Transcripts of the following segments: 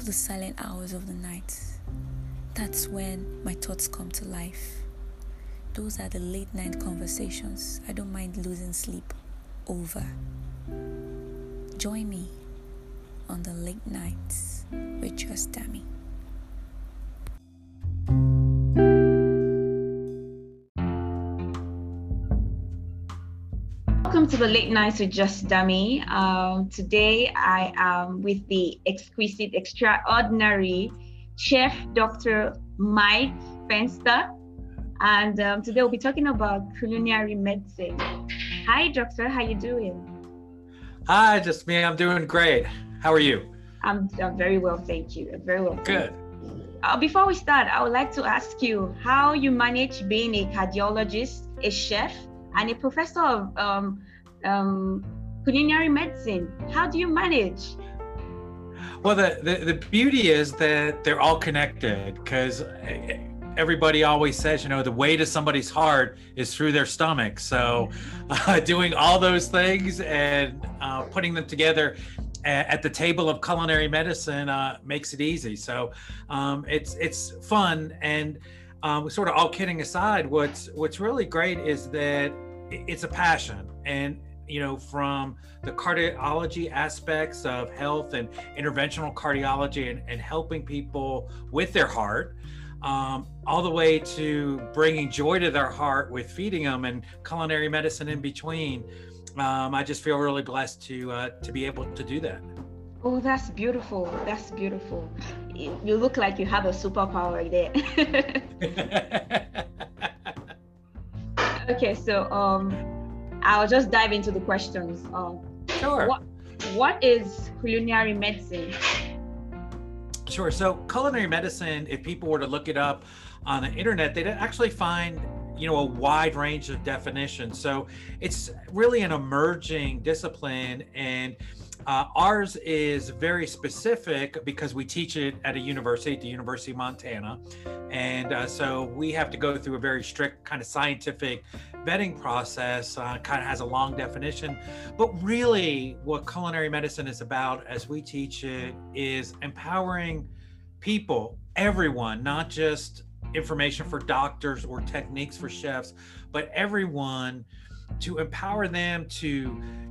love the silent hours of the night. That's when my thoughts come to life. Those are the late night conversations I don't mind losing sleep over. Join me on the late nights with Just Dami. To the late nights with Just Dami. Um, today I am with the exquisite, extraordinary chef, Dr. Mike Fenster. And um, today we'll be talking about culinary medicine. Hi, doctor. How you doing? Hi, just me. I'm doing great. How are you? I'm, I'm very well, thank you. I'm very well. Good. Uh, before we start, I would like to ask you how you manage being a cardiologist, a chef, and a professor of um, um, culinary medicine. How do you manage? Well, the, the, the beauty is that they're all connected because everybody always says, you know, the way to somebody's heart is through their stomach. So, uh, doing all those things and uh, putting them together at the table of culinary medicine uh, makes it easy. So, um, it's it's fun and um, sort of all kidding aside, what's what's really great is that it's a passion, and you know, from the cardiology aspects of health and interventional cardiology and, and helping people with their heart. Um, all the way to bringing joy to their heart with feeding them and culinary medicine in between. Um, I just feel really blessed to uh, to be able to do that. Oh, that's beautiful. That's beautiful. You look like you have a superpower there. okay, so um, I'll just dive into the questions. Um, sure. What, what is culinary medicine? Sure. So, culinary medicine, if people were to look it up on the internet, they'd actually find you know a wide range of definitions so it's really an emerging discipline and uh, ours is very specific because we teach it at a university, at the University of Montana. And uh, so we have to go through a very strict kind of scientific vetting process, uh, kind of has a long definition. But really, what culinary medicine is about, as we teach it, is empowering people, everyone, not just information for doctors or techniques for chefs, but everyone to empower them to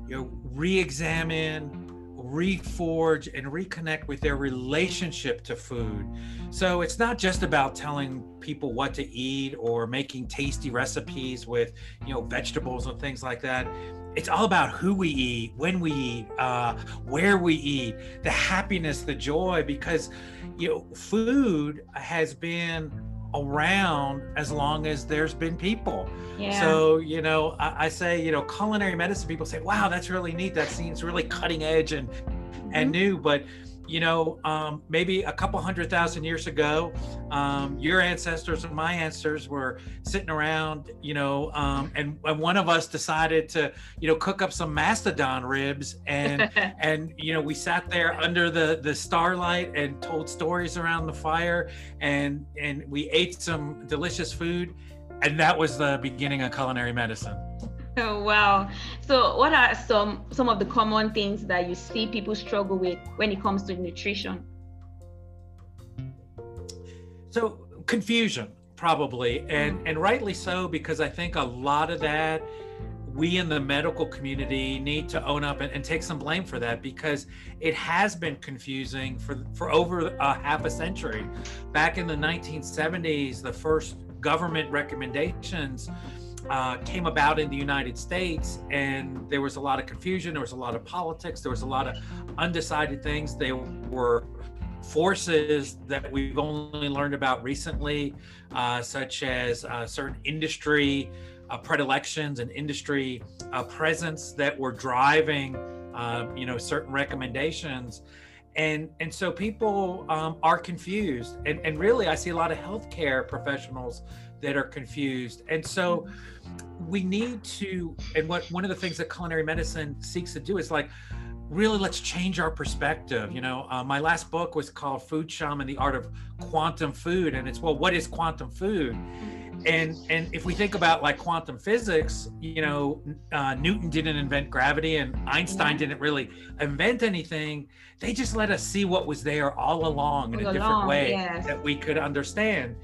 you know re-examine reforge and reconnect with their relationship to food. So it's not just about telling people what to eat or making tasty recipes with you know vegetables and things like that. It's all about who we eat when we eat uh, where we eat the happiness the joy because you know food has been around as long as there's been people. Yeah. So, you know, I, I, say, you know, culinary medicine people say, wow, that's really neat. That seems really cutting edge and mm-hmm. and new. But you know, um, maybe a couple hundred thousand years ago, um, your ancestors and my ancestors were sitting around, you know, um, and, and one of us decided to, you know, cook up some mastodon ribs, and and you know, we sat there under the the starlight and told stories around the fire, and and we ate some delicious food, and that was the beginning of culinary medicine. Oh, wow. So, what are some some of the common things that you see people struggle with when it comes to nutrition? So, confusion probably, and mm. and rightly so because I think a lot of that we in the medical community need to own up and, and, take some blame for that because it has been confusing for for over a half a century. Back in the 1970s, the first government recommendations uh, came about in the United States, and there was a lot of confusion. There was a lot of politics. There was a lot of undecided things. They were forces that we've only learned about recently, uh, such as uh, certain industry uh, predilections and industry uh, presence that were driving, uh, you know, certain recommendations. And, and so people um, are confused. And, and really, I see a lot of healthcare professionals that are confused. And so we need to, and what one of the things that culinary medicine seeks to do is like, really let's change our perspective. You know, uh, my last book was called Food Shaman, the Art of Quantum Food. And it's, well, what is quantum food? and and if we think about like quantum physics you know uh, newton didn't invent gravity and einstein Yeah. didn't really invent anything they just let us see what was there all along in All a different along, way yes. that we could understand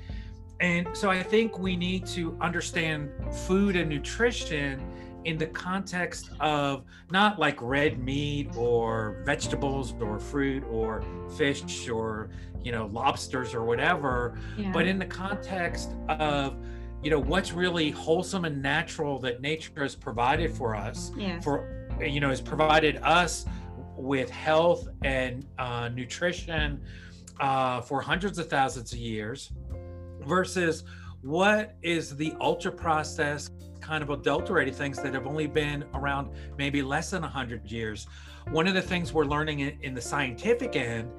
and so i think we need to understand food and nutrition in the context of not like red meat or vegetables or fruit or fish or you know lobsters or whatever Yeah. but in the context of you know what's really wholesome and natural that nature has provided for us yes. for you know has provided us with health and uh, nutrition uh, for hundreds of thousands of years versus what is the ultra processed kind of adulterated things that have only been around maybe less than 100 years? One of the things we're learning in, in the scientific end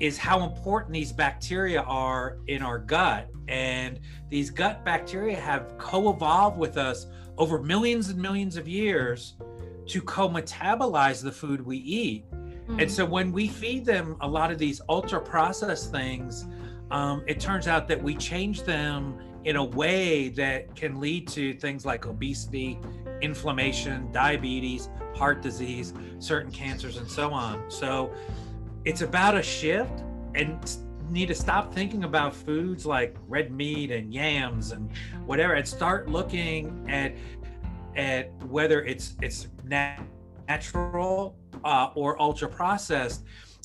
is how important these bacteria are in our gut. And these gut bacteria have co-evolved with us over millions and millions of years to co-metabolize the food we eat. Mm. and so when we feed them a lot of these ultra processed things, um, it turns out that we change them in a way that can lead to things like obesity, inflammation, diabetes, heart disease, certain cancers, and so on. So it's about a shift and need to stop thinking about foods like red meat and yams and whatever and start looking at at whether it's it's nat- natural uh, or ultra processed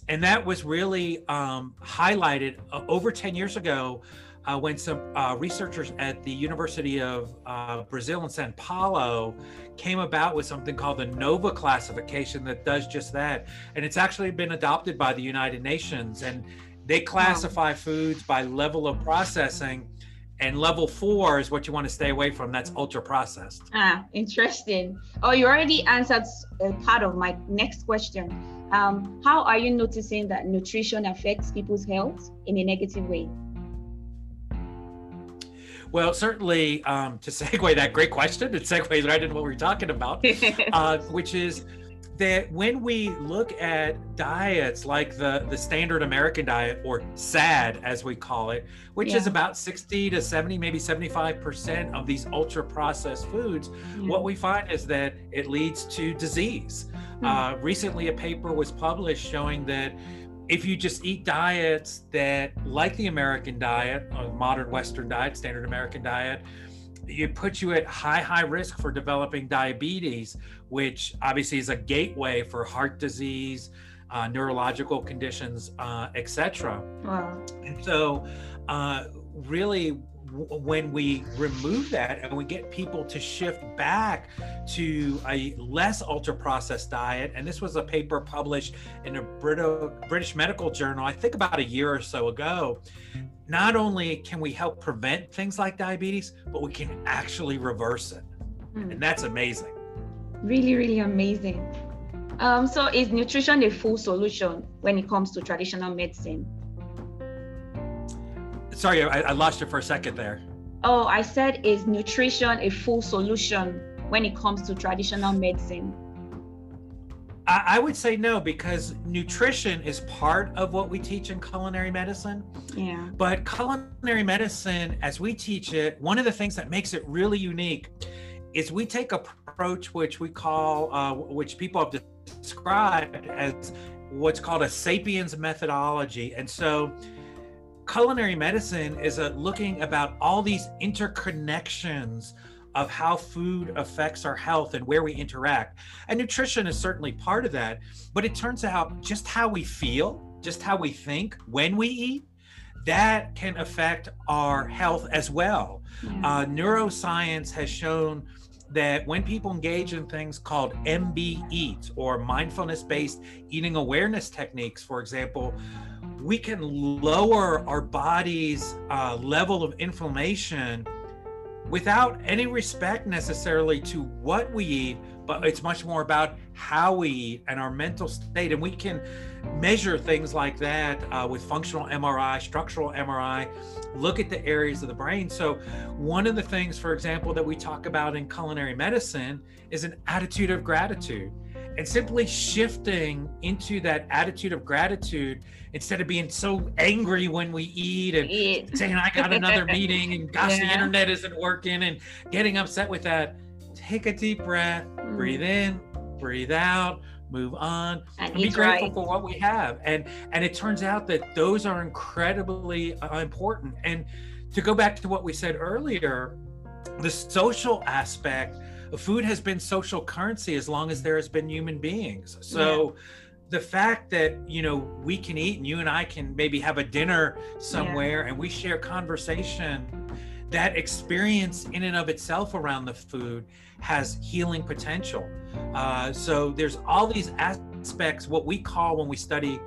and that was really um, highlighted uh, over 10 years ago uh, when some uh, researchers at the University of uh, Brazil in Sao Paulo came about with something called the NOVA classification that does just that. And it's actually been adopted by the United Nations. And they classify foods by level of processing. And level four is what you want to stay away from. That's ultra processed. Ah, interesting. Oh, you already answered a part of my next question. Um, how are you noticing that nutrition affects people's health in a negative way? Well, certainly um, to segue that great question, it segues right into what we we're talking about. uh, which is that when we look at diets like the the standard American diet or SAD as we call it, which is about 60 to 70, maybe 75 percent of these ultra processed foods, what we find is that it leads to disease. Hmm. Uh, recently, a paper was published showing that if you just eat diets that, like the American diet, or modern Western diet, standard American diet, it puts you at high, high risk for developing diabetes, which obviously is a gateway for heart disease, uh, neurological conditions, uh, etc. Wow. And so, uh, really, when we remove that and we get people to shift back to a less ultra processed diet, and this was a paper published in a Brit- British Medical Journal, I think about a year or so ago. Not only can we help prevent things like diabetes, but we can actually reverse it. Hmm. And that's amazing. Really, really amazing. Um, so is nutrition a full solution when it comes to traditional medicine? Sorry, I, I lost you for a second there. Oh, I said is nutrition a full solution when it comes to traditional medicine? I, I would say no, because nutrition is part of what we teach in culinary medicine. Yeah. But culinary medicine, as we teach it, one of the things that makes it really unique is we take a approach which we call, uh, which people have described as what's called a sapiens methodology. And so, culinary medicine is a looking about all these interconnections of how food affects our health and where we interact. And nutrition is certainly part of that. But it turns out just how we feel, just how we think when we eat, that can affect our health as well. Yeah. Uh, neuroscience has shown that when people engage in things called MB Eat or mindfulness based eating awareness techniques, for example, we can lower our body's uh, level of inflammation without any respect necessarily to what we eat, but it's much more about how we eat and our mental state. And we can measure things like that uh, with functional MRI, structural MRI, look at the areas of the brain. So, one of the things, for example, that we talk about in culinary medicine is an attitude of gratitude. And simply shifting into that attitude of gratitude instead of being so angry when we eat and eat. saying i got another meeting and gosh yeah. the internet isn't working and getting upset with that take a deep breath mm. breathe in breathe out move on and, and be grateful right. for what we have and and it turns out that those are incredibly uh, important and to go back to what we said earlier the social aspect food has been social currency as long as there has been human beings. So yeah. the fact that, you know, we can eat and you and I can maybe have a dinner somewhere yeah. and we share conversation, that experience in and of itself around the food has healing potential. Uh, so there's all these aspects, what we call when we study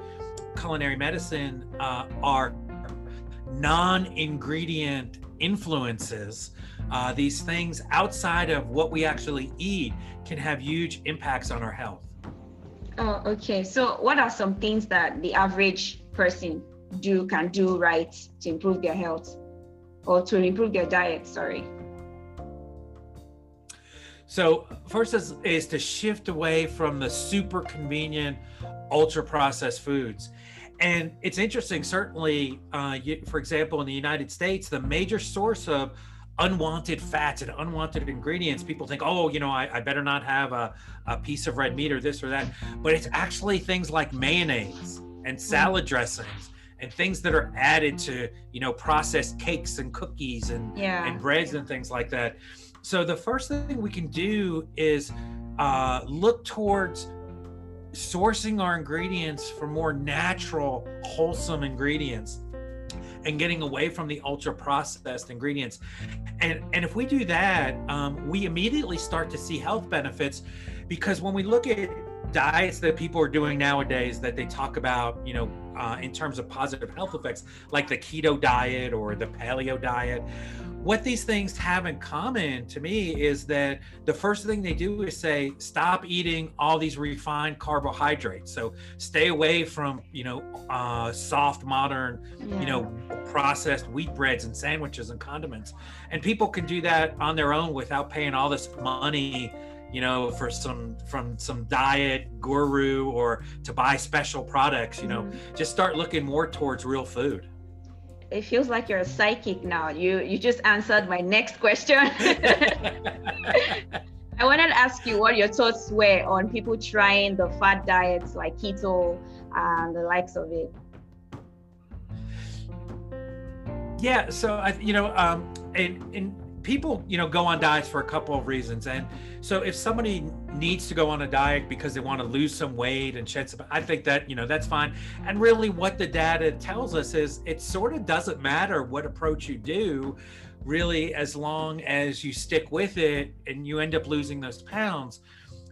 culinary medicine uh, are non-ingredient influences uh, these things outside of what we actually eat can have huge impacts on our health. Oh, okay. So, what are some things that the average person do can do right to improve their health or to improve their diet? Sorry. So, first is, is to shift away from the super convenient, ultra processed foods. And it's interesting, certainly, uh, you, for example, in the United States, the major source of unwanted fats and unwanted ingredients, people think, oh, you know, I, I, better not have a, a piece of red meat or this or that. But it's actually things like mayonnaise and salad dressings and things that are added to, you know, processed cakes and cookies and, yeah. and breads and things like that. So the first thing we can do is uh, look towards sourcing our ingredients for more natural, wholesome ingredients and getting away from the ultra processed ingredients. And, and if we do that, um, we immediately start to see health benefits because when we look at diets that people are doing nowadays that they talk about, you know, uh, in terms of positive health effects, like the keto diet or the paleo diet, what these things have in common to me is that the first thing they do is say stop eating all these refined carbohydrates so stay away from you know uh, soft modern yeah. you know processed wheat breads and sandwiches and condiments and people can do that on their own without paying all this money you know for some from some diet guru or to buy special products you know mm-hmm. just start looking more towards real food it feels like you're a psychic now. You you just answered my next question. I wanted to ask you what your thoughts were on people trying the fat diets like keto and the likes of it. Yeah, so I, you know, um, in in people you know go on diets for a couple of reasons. And so if somebody needs to go on a diet because they want to lose some weight and shed some i think that you know that's fine. And really what the data tells us is it sort of doesn't matter what approach you do really as long as you stick with it and you end up losing those pounds.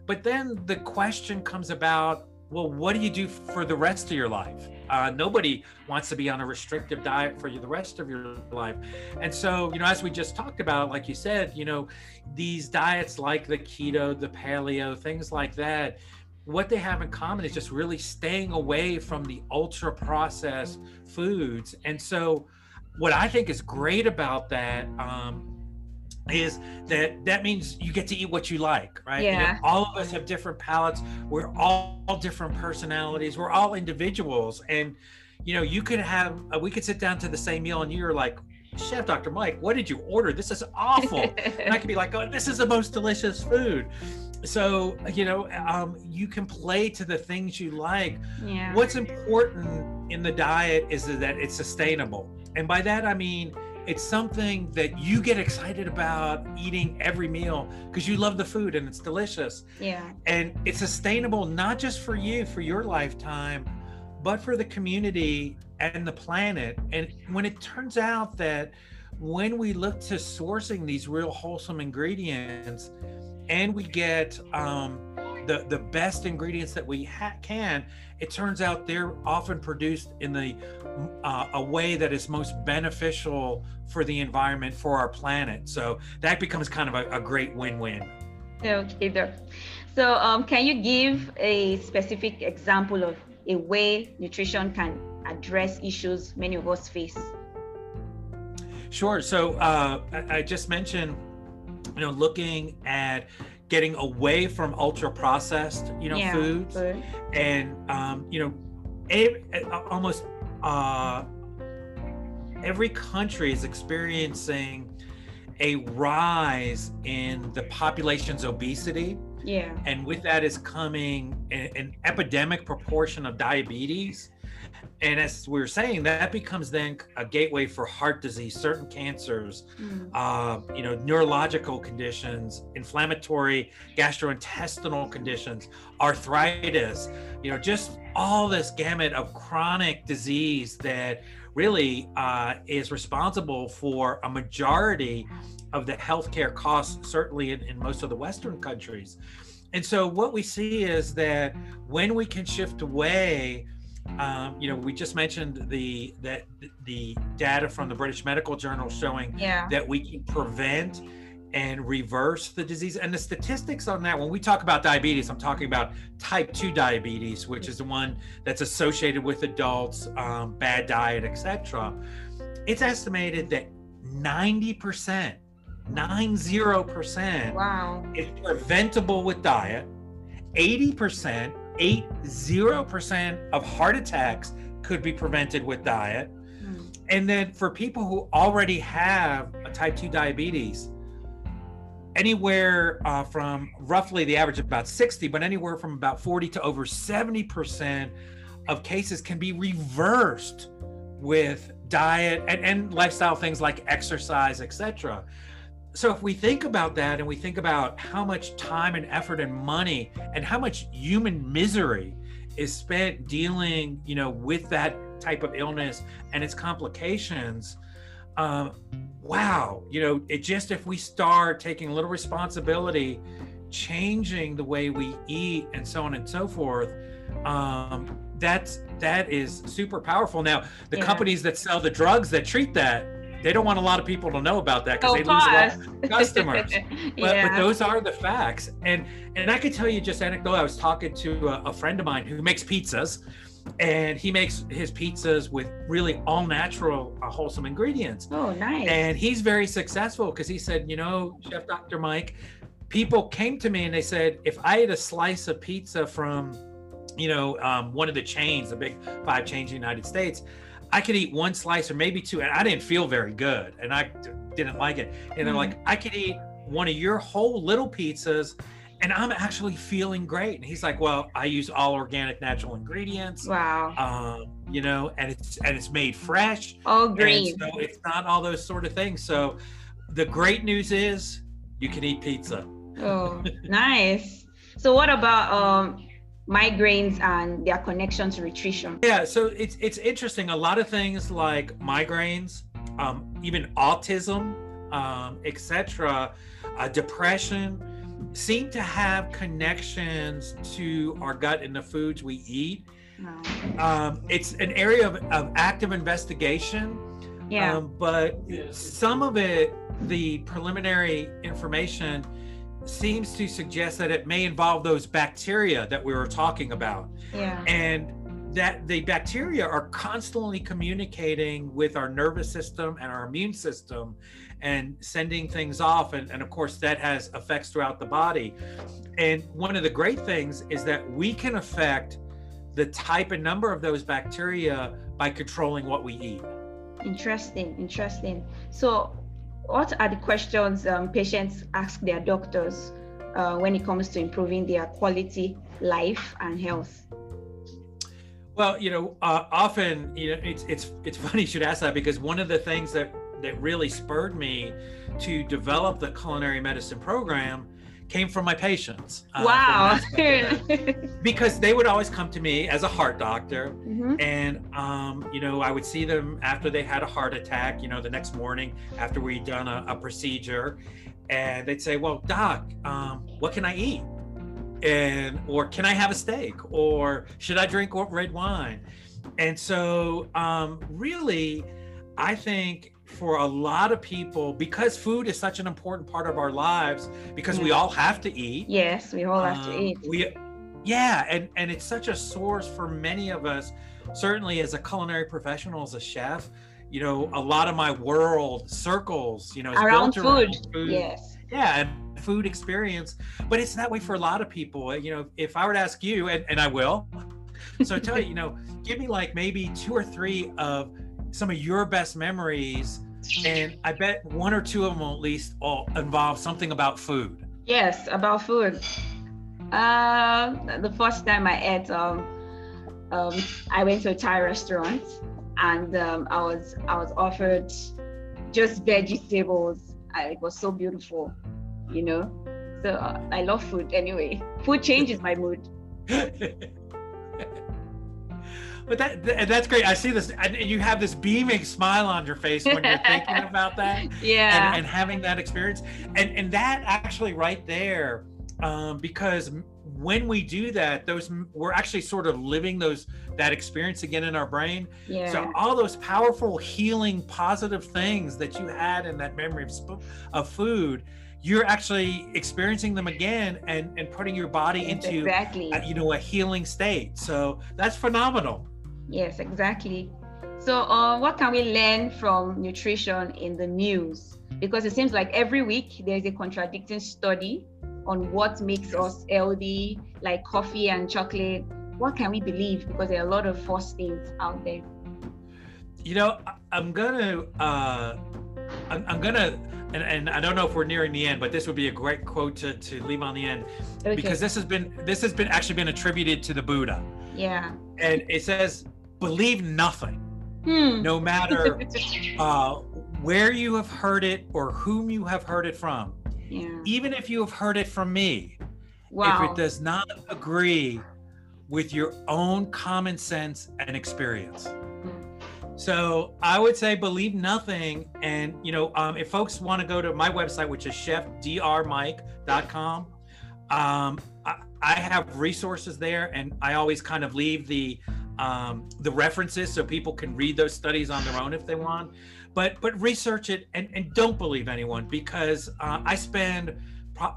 But then the question comes about well, what do you do for the rest of your life? Uh, nobody wants to be on a restrictive diet for the rest of your life. And so, you know, as we just talked about, like you said, you know, these diets like the keto, the paleo, things like that, what they have in common is just really staying away from the ultra processed foods. And so, what I think is great about that um, is that that means you get to eat what you like, right? Yeah. You know, all of us have different palates. We're all, all different personalities. We're all individuals, and you know, you could have uh, we could sit down to the same meal, and you're like, Chef Dr. Mike, what did you order? This is awful. and I could be like, oh, this is the most delicious food. So, you know, um, you can play to the things you like. Yeah. What's important in the diet is that it's sustainable. And by that, I mean, it's something that you get excited about eating every meal because you love the food and it's delicious. Yeah. And it's sustainable not just for you for your lifetime, but for the community and the planet. And when it turns out that when we look to sourcing these real wholesome ingredients and we get um, the the best ingredients that we ha- can it turns out they're often produced in the uh, a way that is most beneficial for the environment for our planet. So that becomes kind of a, a great win-win. Okay there so um, can you give a specific example of a way nutrition can address issues many of us face? Sure. So uh, I, I just mentioned you know looking at getting away from ultra processed, you know, Yeah, foods, food. and um, you know, a, almost uh, every country is experiencing a rise in the population's obesity, Yeah. and with that is coming an, an epidemic proportion of diabetes. And as we were saying, that becomes then a gateway for heart disease, certain cancers, Mm. uh, you know, neurological conditions, inflammatory gastrointestinal conditions, arthritis, you know, just all this gamut of chronic disease that really uh, is responsible for a majority of the healthcare costs, certainly in, in most of the Western countries. And so what we see is that when we can shift away um, you know, we just mentioned the that the data from the British Medical Journal showing Yeah. that we can prevent and reverse the disease. And the statistics on that, when we talk about diabetes, I'm talking about type 2 diabetes, which is the one that's associated with adults, um, bad diet, etc. It's estimated that 90%, 90% Wow. is preventable with diet. 80%, 80% of heart attacks could be prevented with diet. Mm. And then for people who already have a type 2 diabetes, anywhere uh, from roughly the average of about 60, but anywhere from about 40 to over 70% of cases can be reversed with diet and, and lifestyle things like exercise, etc. So if we think about that and we think about how much time and effort and money and how much human misery is spent dealing, you know, with that type of illness and its complications, um, wow, you know, it just if we start taking a little responsibility, changing the way we eat and so on and so forth, um, that's that is super powerful. Now, the Yeah. companies that sell the drugs that treat that, they don't want a lot of people to know about that because Of they lose a lot of customers. But, yeah. but those are the facts. And and I could tell you just anecdote. I was talking to a, a friend of mine who makes pizzas, and he makes his pizzas with really all natural, uh, wholesome ingredients. oh, nice. And he's very successful because he said, you know, Chef Dr. Mike, people came to me and they said, if I had a slice of pizza from, you know, um, one of the chains, the big five chains in the United States, I could eat one slice or maybe two, and I didn't feel very good, and I didn't like it. And they're like, I could eat one of your whole little pizzas, and I'm actually feeling great. And he's like, Well, I use all organic, natural ingredients, wow. um, you know, and it's and it's made fresh. All And green. so it's not all those sort of things. So the great news is you can eat pizza. Oh, nice. So what about um migraines and their connection to nutrition? Yeah, so it's it's interesting. A lot of things like migraines, um, even autism, um, etc., uh, depression, seem to have connections to our gut and the foods we eat. Wow. Um, it's an area of, of active investigation. Yeah. Um, but some of it, the preliminary information seems to suggest that it may involve those bacteria that we were talking about. yeah. And that the bacteria are constantly communicating with our nervous system and our immune system and sending things off. And, and of course, that has effects throughout the body. And one of the great things is that we can affect the type and number of those bacteria by controlling what we eat. Interesting. Interesting. So, what are the questions um, patients ask their doctors uh, when it comes to improving their quality life and health? Well, you know, uh, often, you know, it's it's it's funny you should ask that because one of the things that that really spurred me to develop the culinary medicine program came from my patients. uh, wow. aspect of that. because they would always come to me as a heart doctor, Mhm. and um, you know, I would see them after they had a heart attack. You know, the next morning after we'd done a, a procedure, and they'd say, "Well, doc, um, what can I eat?" and or can I have a steak or should I drink red wine? And so, um, really, I think for a lot of people, because food is such an important part of our lives, because we all have to eat. Yes, we all have to um, eat. We, yeah, and and it's such a source for many of us. Certainly, as a culinary professional, as a chef, you know, a lot of my world circles, you know, is Around built around food. food Yes. yeah and food experience but it's that way for a lot of people you know if i were to ask you and, and i will so I tell you you know give me like maybe two or three of some of your best memories and i bet one or two of them at least all involve something about food. Yes about food. Uh the first time i ate um, um i went to a thai restaurant and um, i was i was offered just vegetables. I, it was so beautiful you know? So uh, i love food anyway. Food changes my mood but that, that's great. I see this, and you have this beaming smile on your face when you're thinking about that, yeah, and, and, having that experience, and and that actually right there, um, because when we do that, those we're actually sort of living those that experience again in our brain. Yeah. So all those powerful, healing, positive things that you had in that memory of, of food you're actually experiencing them again and and putting your body into exactly. a, you know a healing state so that's phenomenal Yes, exactly. So, uh, what can we learn from nutrition in the news? Because it seems like every week there's a contradicting study on what makes us healthy, like coffee and chocolate. What can we believe? Because there are a lot of false things out there. You know, I'm gonna, uh, I'm, I'm gonna, and, and I don't know if we're nearing the end, but this would be a great quote to, to leave on the end okay. because this has been this has been actually been attributed to the Buddha. Yeah. And it says believe nothing, hmm. no matter uh, where you have heard it or whom you have heard it from. Yeah. Even if you have heard it from me, wow. if it does not agree with your own common sense and experience. So I would say believe nothing. And, you know, um, if folks want to go to my website, which is chefdrmike.com, um, I, I have resources there and I always kind of leave the um, the references so people can read those studies on their own if they want. But but research it and, and don't believe anyone because uh, I spend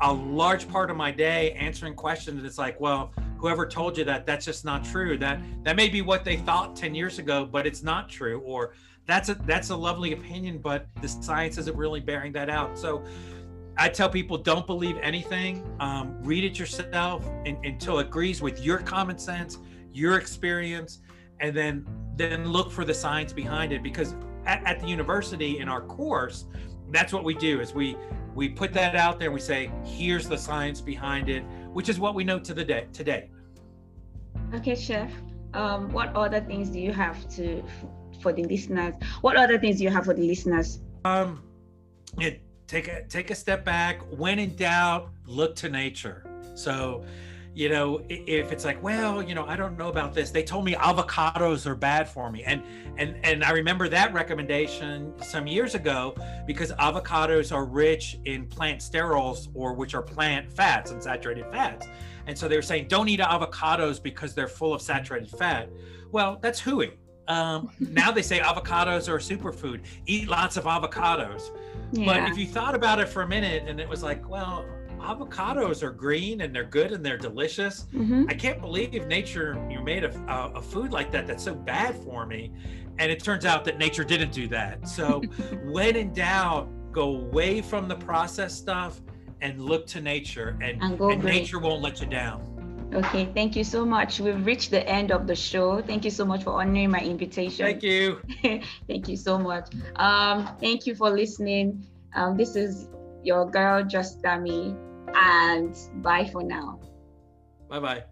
a large part of my day answering questions and it's like well whoever told you that that's just not true that that may be what they thought 10 years ago but it's not true or that's a that's a lovely opinion but the science isn't really bearing that out so I tell people don't believe anything. Um, read it yourself in, until it agrees with your common sense, your experience, and then then look for the science behind it. Because at, at the university in our course, that's what we do is we we put that out there. And we say here's the science behind it, which is what we know to the day today. Okay, chef. Um, what other things do you have to for the listeners? What other things do you have for the listeners? Um, it take a take a step back when in doubt look to nature so you know if it's like well you know i don't know about this they told me avocados are bad for me. And and and i remember that recommendation some years ago because avocados are rich in plant sterols or which are plant fats and saturated fats. And so they were saying don't eat avocados because they're full of saturated fat. Well that's hooey. Um, now they say avocados are a superfood. Eat lots of avocados. Yeah. But if you thought about it for a minute and it was like, well, avocados are green and they're good and they're delicious. Mm-hmm. I can't believe nature you made a, a, a, food like that that's so bad for me. And it turns out that nature didn't do that. So when in doubt, go away from the processed stuff and look to nature and, and, and nature won't let you down. Okay, thank you so much. We've reached the end of the show. Thank you so much for honoring my invitation. Thank you. thank you so much. Um, thank you for listening. Um, this is your girl, Just Dami, and bye for now. Bye bye.